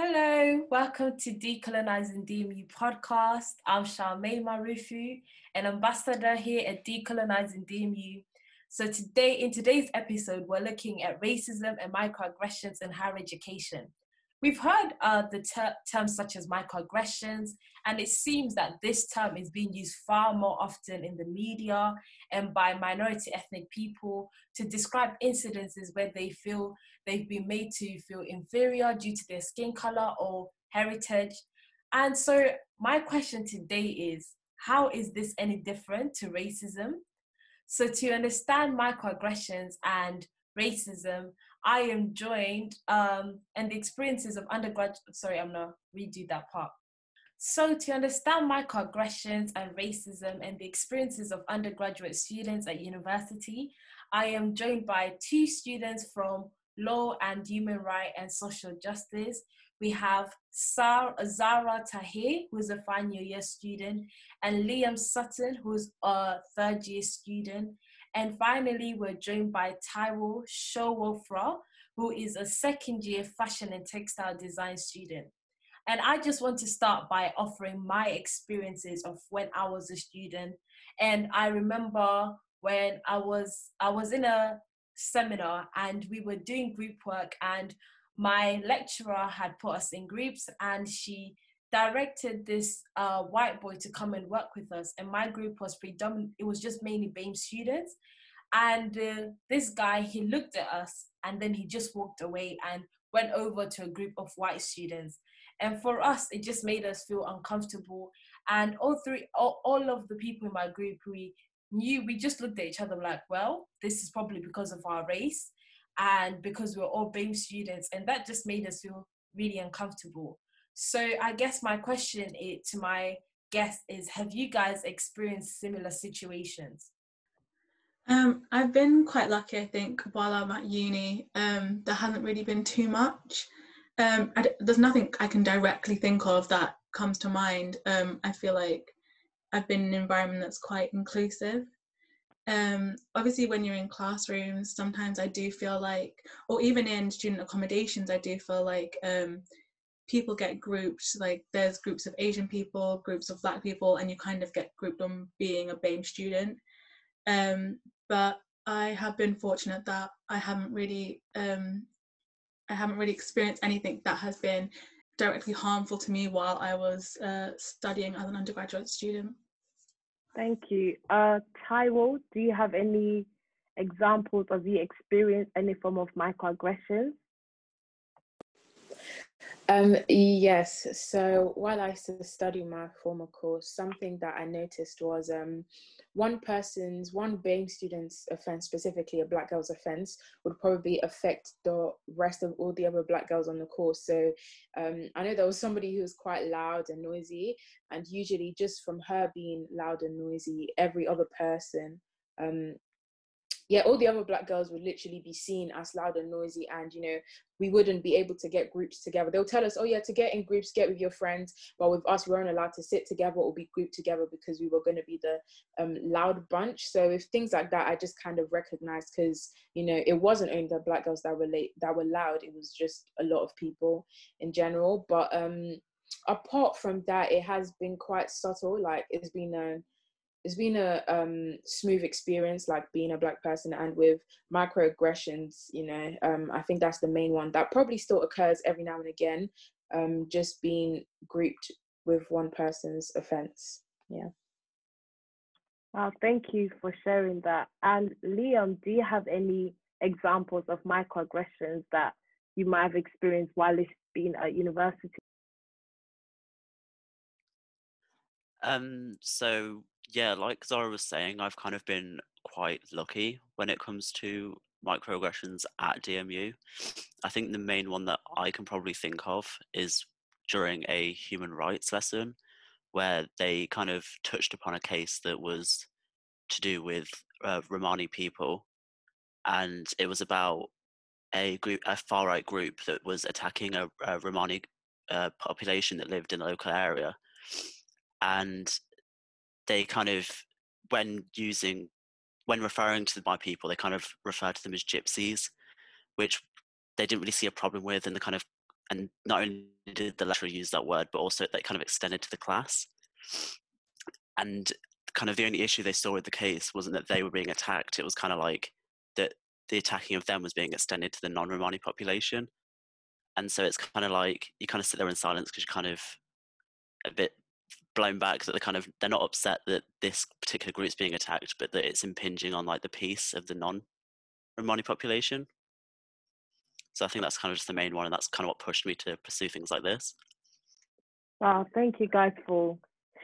Hello, welcome to Decolonizing DMU podcast. I'm Charmaine Marufu, an ambassador here at Decolonizing DMU. So today, in today's episode, we're looking at racism and microaggressions in higher education. We've heard uh, the ter- terms such as microaggressions, and it seems that this term is being used far more often in the media and by minority ethnic people to describe incidences where they feel they've been made to feel inferior due to their skin color or heritage. And so, my question today is how is this any different to racism? So, to understand microaggressions and racism, I am joined um, and the experiences of undergraduate. Sorry, I'm gonna redo that part. So, to understand microaggressions and racism and the experiences of undergraduate students at university, I am joined by two students from law and human Rights and social justice. We have Zara Tahir, who's a final year student, and Liam Sutton, who's a third year student. And finally, we're joined by Taiwo Showofra, who is a second year fashion and textile design student. And I just want to start by offering my experiences of when I was a student. And I remember when I was I was in a seminar and we were doing group work and my lecturer had put us in groups and she directed this uh, white boy to come and work with us and my group was predominant it was just mainly BAME students. And uh, this guy he looked at us and then he just walked away and went over to a group of white students. And for us it just made us feel uncomfortable. And all three all, all of the people in my group we knew we just looked at each other like well this is probably because of our race and because we're all BAME students and that just made us feel really uncomfortable so I guess my question to my guest is have you guys experienced similar situations? Um, I've been quite lucky, I think, while I'm at uni. Um, there hasn't really been too much. Um, there's nothing I can directly think of that comes to mind. Um, I feel like I've been in an environment that's quite inclusive. Um, obviously, when you're in classrooms, sometimes I do feel like, or even in student accommodations, I do feel like um, people get grouped like there's groups of asian people groups of black people and you kind of get grouped on being a BAME student. Um, but i have been fortunate that i haven't really um, i haven't really experienced anything that has been directly harmful to me while i was uh, studying as an undergraduate student. Thank you. Uh, taiwo do you have any examples of you experience any form of microaggressions um, yes. So while I studying my former course, something that I noticed was um, one person's, one BAME student's offense, specifically a black girl's offense, would probably affect the rest of all the other black girls on the course. So um, I know there was somebody who was quite loud and noisy, and usually just from her being loud and noisy, every other person um, yeah, all the other black girls would literally be seen as loud and noisy, and you know, we wouldn't be able to get groups together. They'll tell us, oh yeah, to get in groups, get with your friends. But with us, we weren't allowed to sit together or be grouped together because we were going to be the um, loud bunch. So if things like that, I just kind of recognized because you know, it wasn't only the black girls that were late that were loud. It was just a lot of people in general. But um, apart from that, it has been quite subtle. Like it's been a it's been a um, smooth experience like being a black person and with microaggressions you know um, i think that's the main one that probably still occurs every now and again um, just being grouped with one person's offense yeah Wow, thank you for sharing that. And Liam, do you have any examples of microaggressions that you might have experienced while being at university? Um, so yeah, like Zara was saying, I've kind of been quite lucky when it comes to microaggressions at DMU. I think the main one that I can probably think of is during a human rights lesson where they kind of touched upon a case that was to do with uh, Romani people, and it was about a group, a far right group that was attacking a, a Romani uh, population that lived in the local area, and they kind of when using when referring to my people they kind of refer to them as gypsies which they didn't really see a problem with and the kind of and not only did the lecturer use that word, but also that kind of extended to the class. And kind of the only issue they saw with the case wasn't that they were being attacked; it was kind of like that the attacking of them was being extended to the non-Romani population. And so it's kind of like you kind of sit there in silence because you're kind of a bit blown back that they're kind of they're not upset that this particular group's being attacked, but that it's impinging on like the peace of the non-Romani population. So I think that's kind of just the main one, and that's kind of what pushed me to pursue things like this. Wow, thank you guys for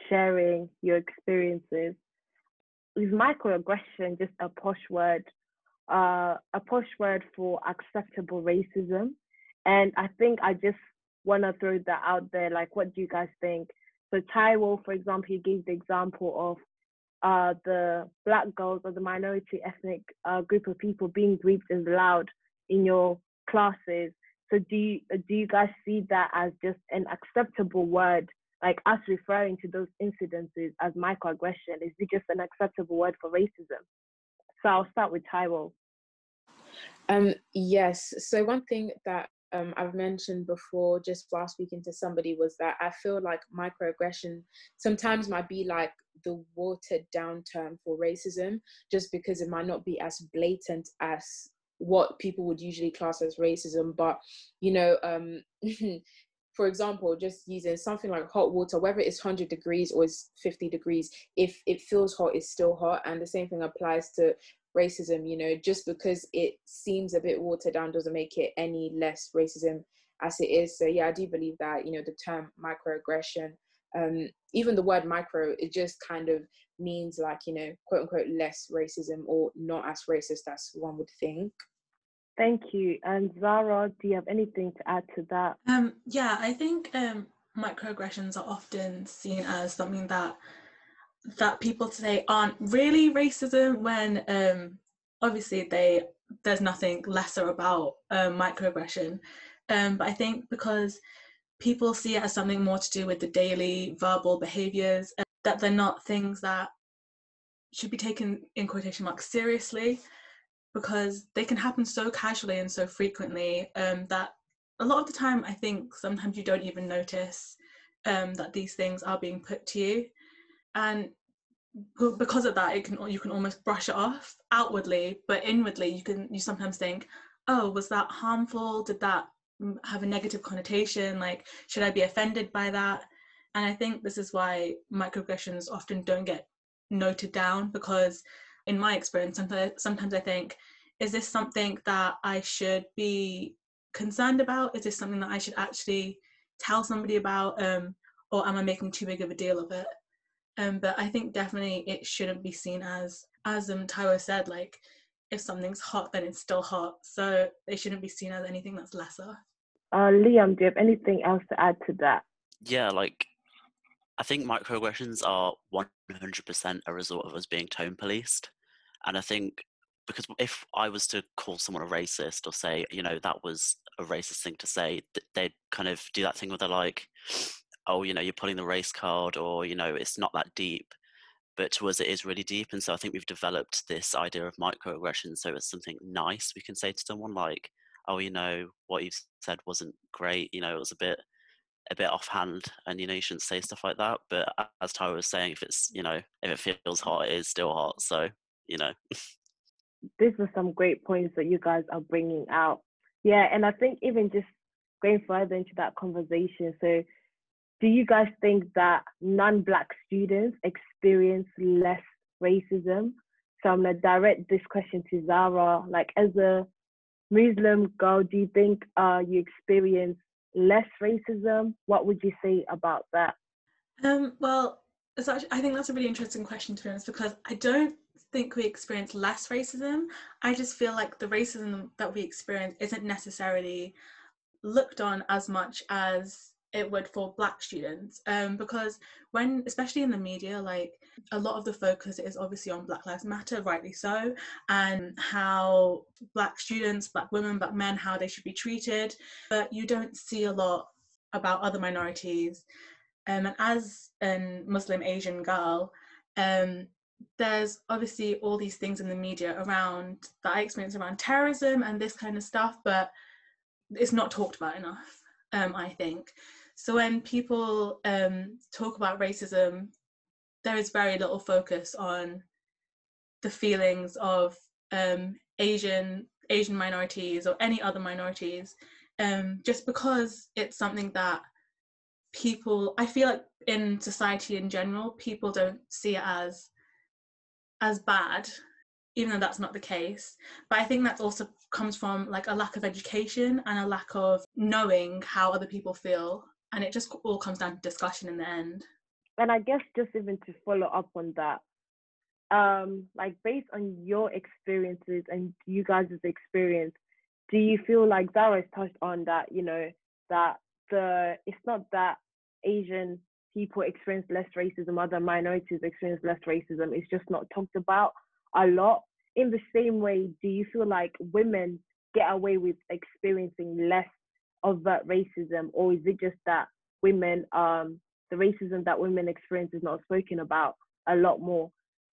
sharing your experiences. Is microaggression just a posh word, uh, a posh word for acceptable racism? And I think I just want to throw that out there. Like, what do you guys think? So Taiwo, for example, he gave the example of uh, the black girls or the minority ethnic uh, group of people being grouped as loud in your classes. So do you, do you guys see that as just an acceptable word, like us referring to those incidences as microaggression? Is it just an acceptable word for racism? So I'll start with Taiwo. Um, yes. So one thing that um, I've mentioned before, just while speaking to somebody, was that I feel like microaggression sometimes might be like the watered down term for racism, just because it might not be as blatant as what people would usually class as racism. But, you know, um, for example, just using something like hot water, whether it's 100 degrees or it's 50 degrees, if it feels hot, it's still hot. And the same thing applies to racism, you know, just because it seems a bit watered down doesn't make it any less racism as it is. So, yeah, I do believe that, you know, the term microaggression, um, even the word micro, it just kind of means like, you know, quote unquote, less racism or not as racist as one would think. Thank you. And Zara, do you have anything to add to that? Um, yeah, I think um, microaggressions are often seen as something that that people today aren't really racism when um, obviously they there's nothing lesser about um, microaggression. Um, but I think because people see it as something more to do with the daily verbal behaviors, that they're not things that should be taken in quotation marks seriously because they can happen so casually and so frequently um, that a lot of the time I think sometimes you don't even notice um, that these things are being put to you, and because of that, it can you can almost brush it off outwardly, but inwardly you can you sometimes think, oh, was that harmful? Did that have a negative connotation? Like, should I be offended by that? And I think this is why microaggressions often don't get noted down because in my experience, sometimes I think, is this something that I should be concerned about? Is this something that I should actually tell somebody about? Um, or am I making too big of a deal of it? Um, but I think definitely it shouldn't be seen as, as um, Taiwo said, like if something's hot, then it's still hot. So they shouldn't be seen as anything that's lesser. Uh, Liam, do you have anything else to add to that? Yeah, like I think microaggressions are 100% a result of us being tone policed. And I think because if I was to call someone a racist or say, you know, that was a racist thing to say, they'd kind of do that thing where they're like, oh, you know, you're pulling the race card or, you know, it's not that deep. But to us, it is really deep. And so I think we've developed this idea of microaggression. So it's something nice we can say to someone like, oh, you know, what you said wasn't great. You know, it was a bit a bit offhand and you know you shouldn't say stuff like that but as Tara was saying if it's you know if it feels hot it is still hot so you know these are some great points that you guys are bringing out yeah and i think even just going further into that conversation so do you guys think that non-black students experience less racism so i'm to direct this question to zara like as a muslim girl do you think uh, you experience less racism? What would you say about that? Um, well, actually, I think that's a really interesting question to be honest, because I don't think we experience less racism. I just feel like the racism that we experience isn't necessarily looked on as much as it would for black students um, because when especially in the media like a lot of the focus is obviously on black lives matter rightly so and how black students black women black men how they should be treated but you don't see a lot about other minorities um, and as a muslim asian girl um, there's obviously all these things in the media around that i experience around terrorism and this kind of stuff but it's not talked about enough um, I think. So when people um, talk about racism, there is very little focus on the feelings of um, Asian Asian minorities or any other minorities, um, just because it's something that people I feel like in society in general, people don't see it as as bad, even though that's not the case. But I think that also comes from like a lack of education and a lack of knowing how other people feel. And it just all comes down to discussion in the end. And I guess just even to follow up on that, um, like based on your experiences and you guys' experience, do you feel like Zara has touched on that, you know, that the it's not that Asian people experience less racism, other minorities experience less racism. It's just not talked about a lot. In the same way, do you feel like women get away with experiencing less that racism, or is it just that women, um, the racism that women experience is not spoken about a lot more?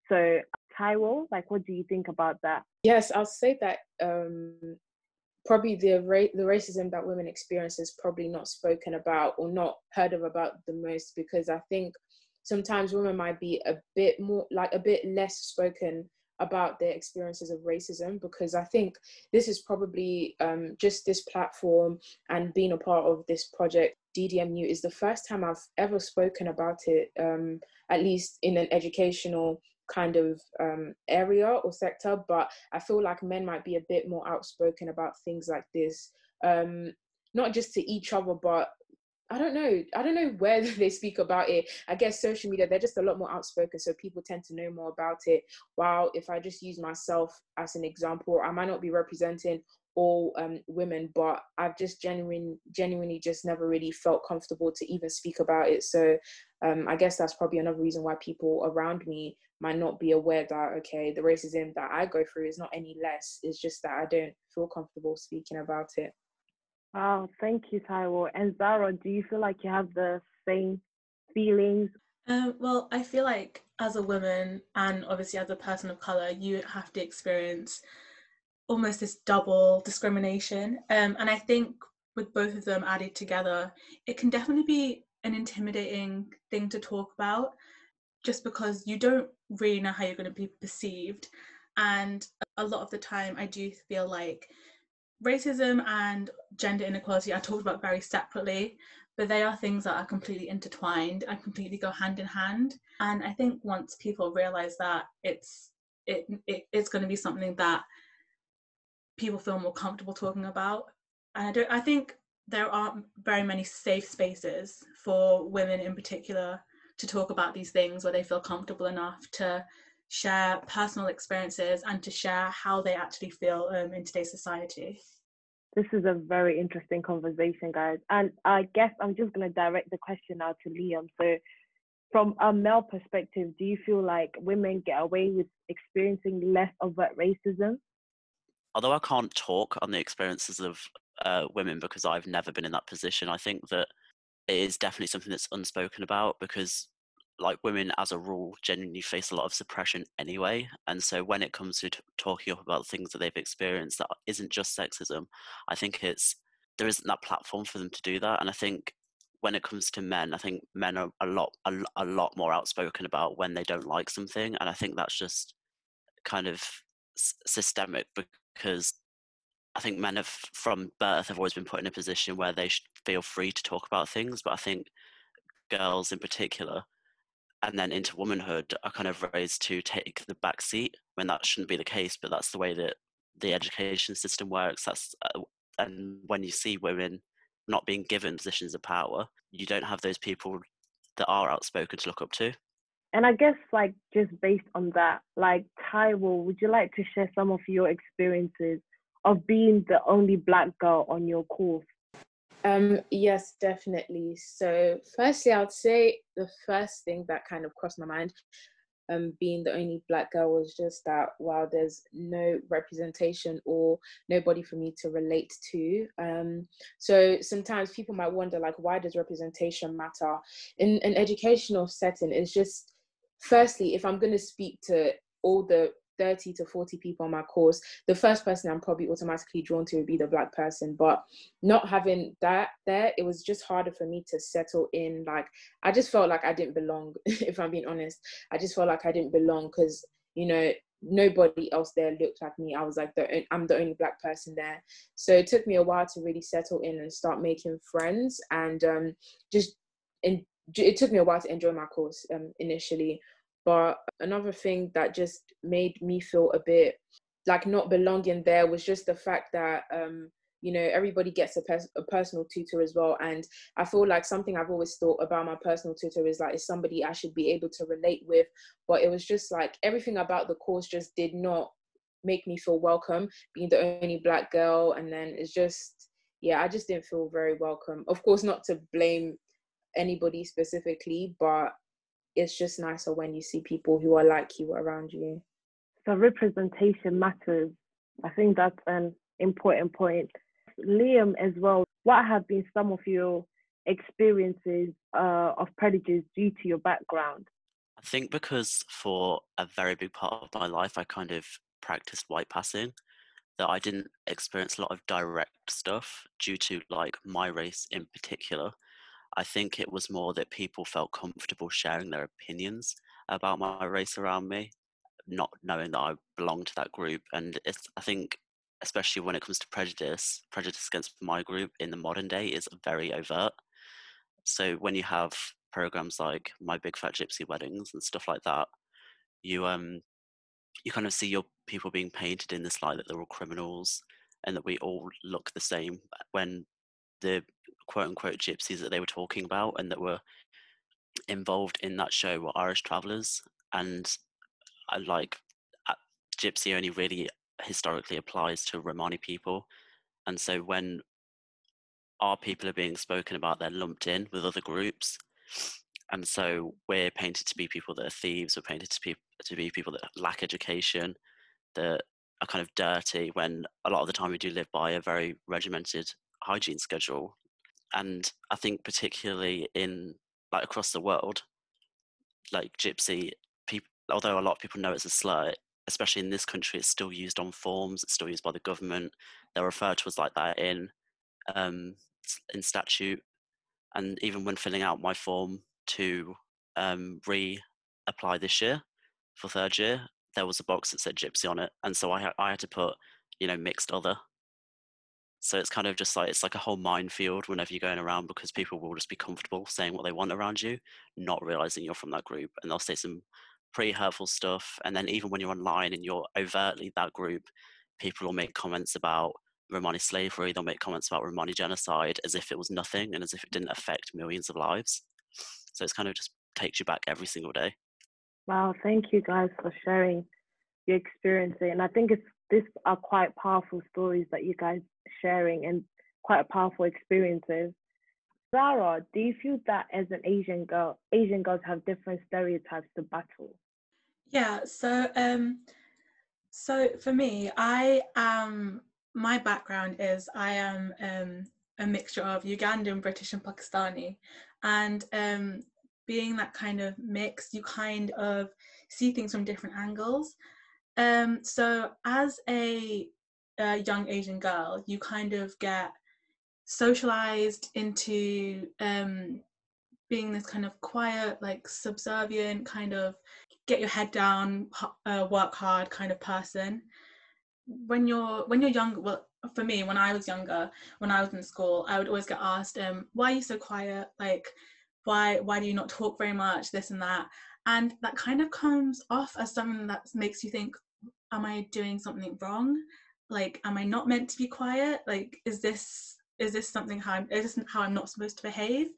So, Taiwo, like, what do you think about that? Yes, I'll say that um, probably the ra- the racism that women experience is probably not spoken about or not heard of about the most because I think sometimes women might be a bit more like a bit less spoken about their experiences of racism because I think this is probably um, just this platform and being a part of this project DDMU is the first time I've ever spoken about it, um, at least in an educational kind of um, area or sector, but I feel like men might be a bit more outspoken about things like this, um, not just to each other, but I don't know. I don't know where they speak about it. I guess social media, they're just a lot more outspoken, so people tend to know more about it. While if I just use myself as an example, I might not be representing all um, women, but I've just genuine, genuinely just never really felt comfortable to even speak about it. So um, I guess that's probably another reason why people around me might not be aware that okay, the racism that I go through is not any less. It's just that I don't feel comfortable speaking about it. Wow, thank you, Taiwo. And Zara, do you feel like you have the same feelings? Um, well, I feel like as a woman and obviously as a person of color, you have to experience almost this double discrimination. Um, and I think with both of them added together, it can definitely be an intimidating thing to talk about just because you don't really know how you're going to be perceived. And a lot of the time, I do feel like racism and gender inequality are talked about very separately, but they are things that are completely intertwined and completely go hand in hand. And I think once people realize that, it's it, it it's going to be something that people feel more comfortable talking about. And I don't. I think there aren't very many safe spaces for women in particular to talk about these things where they feel comfortable enough to share personal experiences and to share how they actually feel um, in today's society. This is a very interesting conversation, guys. And I guess I'm just going to direct the question now to Liam. So, from a male perspective, do you feel like women get away with experiencing less overt racism? Although I can't talk on the experiences of uh, women because I've never been in that position, I think that it is definitely something that's unspoken about because like women as a rule genuinely face a lot of suppression anyway and so when it comes to t- talking up about things that they've experienced that isn't just sexism i think it's there isn't that platform for them to do that and i think when it comes to men i think men are a lot a, a lot more outspoken about when they don't like something and i think that's just kind of s- systemic because I think men have from birth have always been put in a position where they feel free to talk about things, but I think girls in particular, and then into womanhood, are kind of raised to take the back seat when that shouldn't be the case. But that's the way that the education system works. That's uh, and when you see women not being given positions of power, you don't have those people that are outspoken to look up to. And I guess, like, just based on that, like, Taiwo, would you like to share some of your experiences of being the only black girl on your course? Um, yes, definitely. So, firstly, I would say the first thing that kind of crossed my mind, um, being the only black girl, was just that while there's no representation or nobody for me to relate to. Um, so sometimes people might wonder, like, why does representation matter in an educational setting? It's just, firstly, if I'm going to speak to all the 30 to 40 people on my course, the first person I'm probably automatically drawn to would be the black person. But not having that there, it was just harder for me to settle in. Like, I just felt like I didn't belong, if I'm being honest. I just felt like I didn't belong because, you know, nobody else there looked like me. I was like the I'm the only black person there. So it took me a while to really settle in and start making friends and um, just in, it took me a while to enjoy my course um, initially. But another thing that just made me feel a bit like not belonging there was just the fact that um, you know everybody gets a, pers- a personal tutor as well. And i feel like something i've always thought about my personal tutor is like is somebody i should be able to relate with. But it was just like everything about the course just did not make me feel welcome being the only black girl. And then it's just yeah i just didn't feel very welcome. Of course not to blame anybody specifically but it's just nicer when you see people who are like you around you so representation matters i think that's an important point Liam as well, what have been some of your experiences uh, of prejudice due to your background? I think because for a very big part of my life, I kind of practiced white passing, that I didn't experience a lot of direct stuff due to like my race in particular. I think it was more that people felt comfortable sharing their opinions about my race around me, not knowing that I belonged to that group. And it's, I think especially when it comes to prejudice, prejudice against my group in the modern day is very overt. So when you have programs like My Big Fat Gypsy Weddings and stuff like that, you um you kind of see your people being painted in this light that they're all criminals and that we all look the same when the quote unquote gypsies that they were talking about and that were involved in that show were Irish travelers and I like gypsy only really historically applies to Romani people. And so when our people are being spoken about, they're lumped in with other groups. And so we're painted to be people that are thieves, we're painted to be, to be people that lack education, that are kind of dirty, when a lot of the time we do live by a very regimented hygiene schedule. And I think particularly in like across the world, like gypsy, people, although a lot of people know it's a slur, especially in this country, it's still used on forms. It's still used by the government. They're referred to as like that in um, in statute, and even when filling out my form to um, re-apply this year for third year, there was a box that said gypsy on it, and so I I had to put you know mixed other. So it's kind of just like it's like a whole minefield whenever you're going around because people will just be comfortable saying what they want around you, not realizing you're from that group, and they'll say some pretty hurtful stuff. And then even when you're online and you're overtly that group, people will make comments about Romani slavery, they'll make comments about Romani genocide as if it was nothing and as if it didn't affect millions of lives. So it's kind of just takes you back every single day. Wow, thank you guys for sharing your experience. And I think it's these are quite powerful stories that you guys sharing and quite powerful experiences. Zara, do you feel that as an Asian girl, Asian girls have different stereotypes to battle? Yeah, so um so for me, I am my background is I am um a mixture of Ugandan, British and Pakistani. And um being that kind of mix, you kind of see things from different angles. Um so as a, a young Asian girl, you kind of get socialized into um, being this kind of quiet, like subservient, kind of get your head down, uh, work hard kind of person. When you're when you're young, well, for me, when I was younger, when I was in school, I would always get asked, um, "Why are you so quiet? Like, why why do you not talk very much? This and that." And that kind of comes off as something that makes you think, "Am I doing something wrong? Like, am I not meant to be quiet? Like, is this is this something how I'm, is this how I'm not supposed to behave?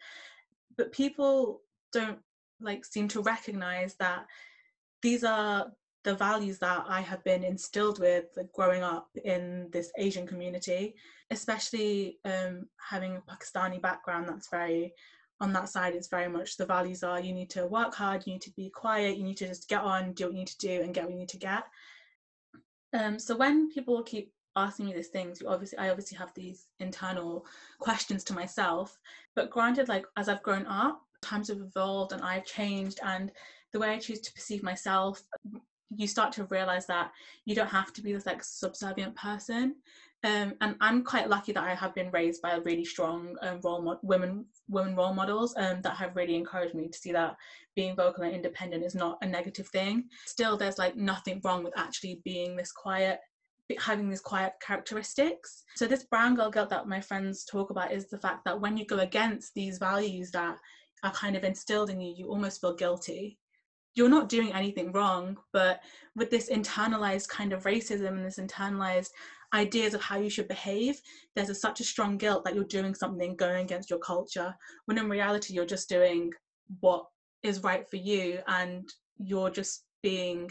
But people don't like seem to recognize that these are the values that I have been instilled with like, growing up in this Asian community, especially um, having a Pakistani background that's very on that side it's very much the values are you need to work hard you need to be quiet you need to just get on do what you need to do and get what you need to get. Um, so when people keep asking me these things obviously i obviously have these internal questions to myself but granted like as i've grown up times have evolved and i've changed and the way i choose to perceive myself you start to realize that you don't have to be this like subservient person um, and I'm quite lucky that I have been raised by really strong um, role mo- women women role models um, that have really encouraged me to see that being vocal and independent is not a negative thing. Still, there's like nothing wrong with actually being this quiet, having these quiet characteristics. So this brown girl guilt that my friends talk about is the fact that when you go against these values that are kind of instilled in you, you almost feel guilty you're not doing anything wrong but with this internalized kind of racism and this internalized ideas of how you should behave there's a, such a strong guilt that you're doing something going against your culture when in reality you're just doing what is right for you and you're just being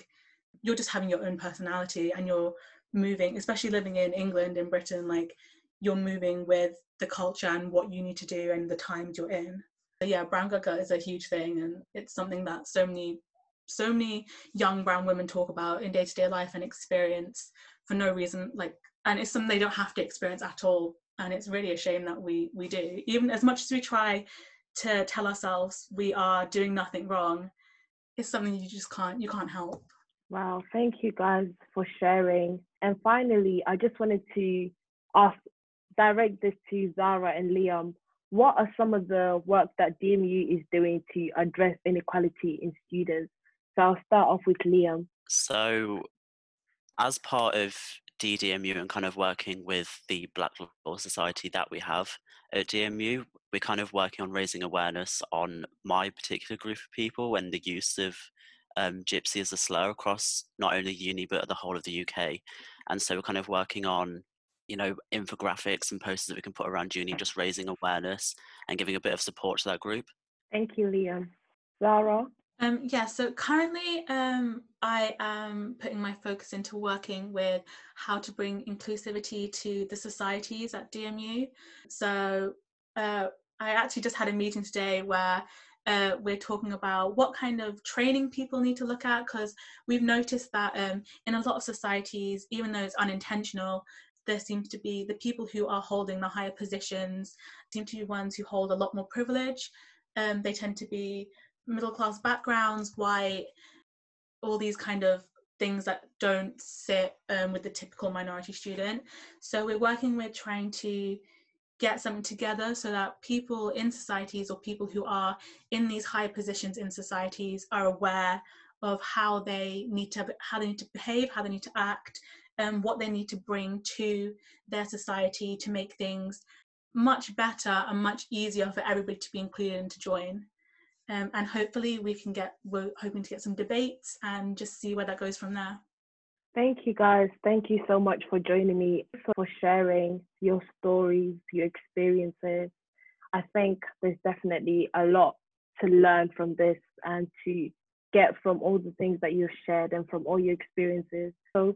you're just having your own personality and you're moving especially living in england in britain like you're moving with the culture and what you need to do and the times you're in. So yeah brown gaga is a huge thing and it's something that so many so many young brown women talk about in day-to-day life and experience for no reason like and it's something they don't have to experience at all. And it's really a shame that we we do. Even as much as we try to tell ourselves we are doing nothing wrong it's something you just can't you can't help. Wow thank you guys for sharing. And finally i just wanted to ask direct this to zara and liam. What are some of the work that dmu is doing to address inequality in students? So I'll start off with Liam. So, as part of DDMU and kind of working with the Black Law Society that we have at DMU, we're kind of working on raising awareness on my particular group of people and the use of um, Gypsy as a slur across not only uni but the whole of the UK. And so we're kind of working on, you know, infographics and posters that we can put around uni, just raising awareness and giving a bit of support to that group. Thank you, Liam. Zara? Um, yeah, so currently um, I am putting my focus into working with how to bring inclusivity to the societies at DMU. So uh, I actually just had a meeting today where uh, we're talking about what kind of training people need to look at because we've noticed that um, in a lot of societies, even though it's unintentional, there seems to be the people who are holding the higher positions seem to be ones who hold a lot more privilege. Um, they tend to be middle class backgrounds, white, all these kind of things that don't sit um, with the typical minority student. So we're working with trying to get something together so that people in societies or people who are in these high positions in societies are aware of how they need to how they need to behave, how they need to act, and what they need to bring to their society to make things much better and much easier for everybody to be included and to join. Um, and hopefully we can get we're hoping to get some debates and just see where that goes from there. Thank you guys. Thank you so much for joining me for sharing your stories your experiences. I think there's definitely a lot to learn from this and to get from all the things that you've shared and from all your experiences. So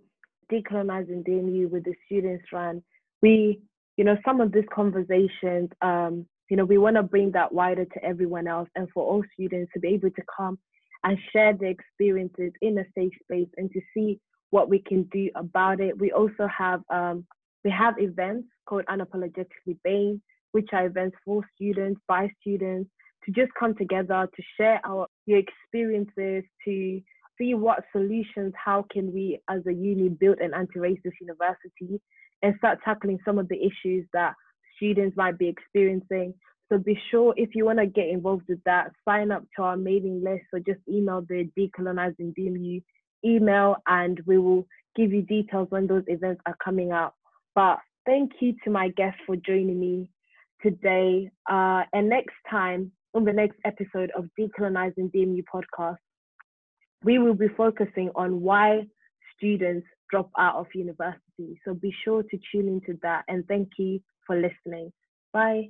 decolonizing dmu with the students ran we you know some of these conversations um, you know, we want to bring that wider to everyone else and for all students to be able to come and share their experiences in a safe space and to see what we can do about it. We also have um, we have events called Unapologetically BAME, which are events for students, by students, to just come together to share our your experiences, to see what solutions, how can we as a uni build an anti-racist university and start tackling some of the issues that students might be experiencing. So be sure if you want to get involved with that, sign up to our mailing list or just email the decolonizing DMU email and we will give you details when those events are coming up. But thank you to my guests for joining me today. Uh, and next time, on the next episode of Decolonizing DMU podcast, we will be focusing on why students drop out of university. So be sure to tune into that. And thank you for listening. Bye.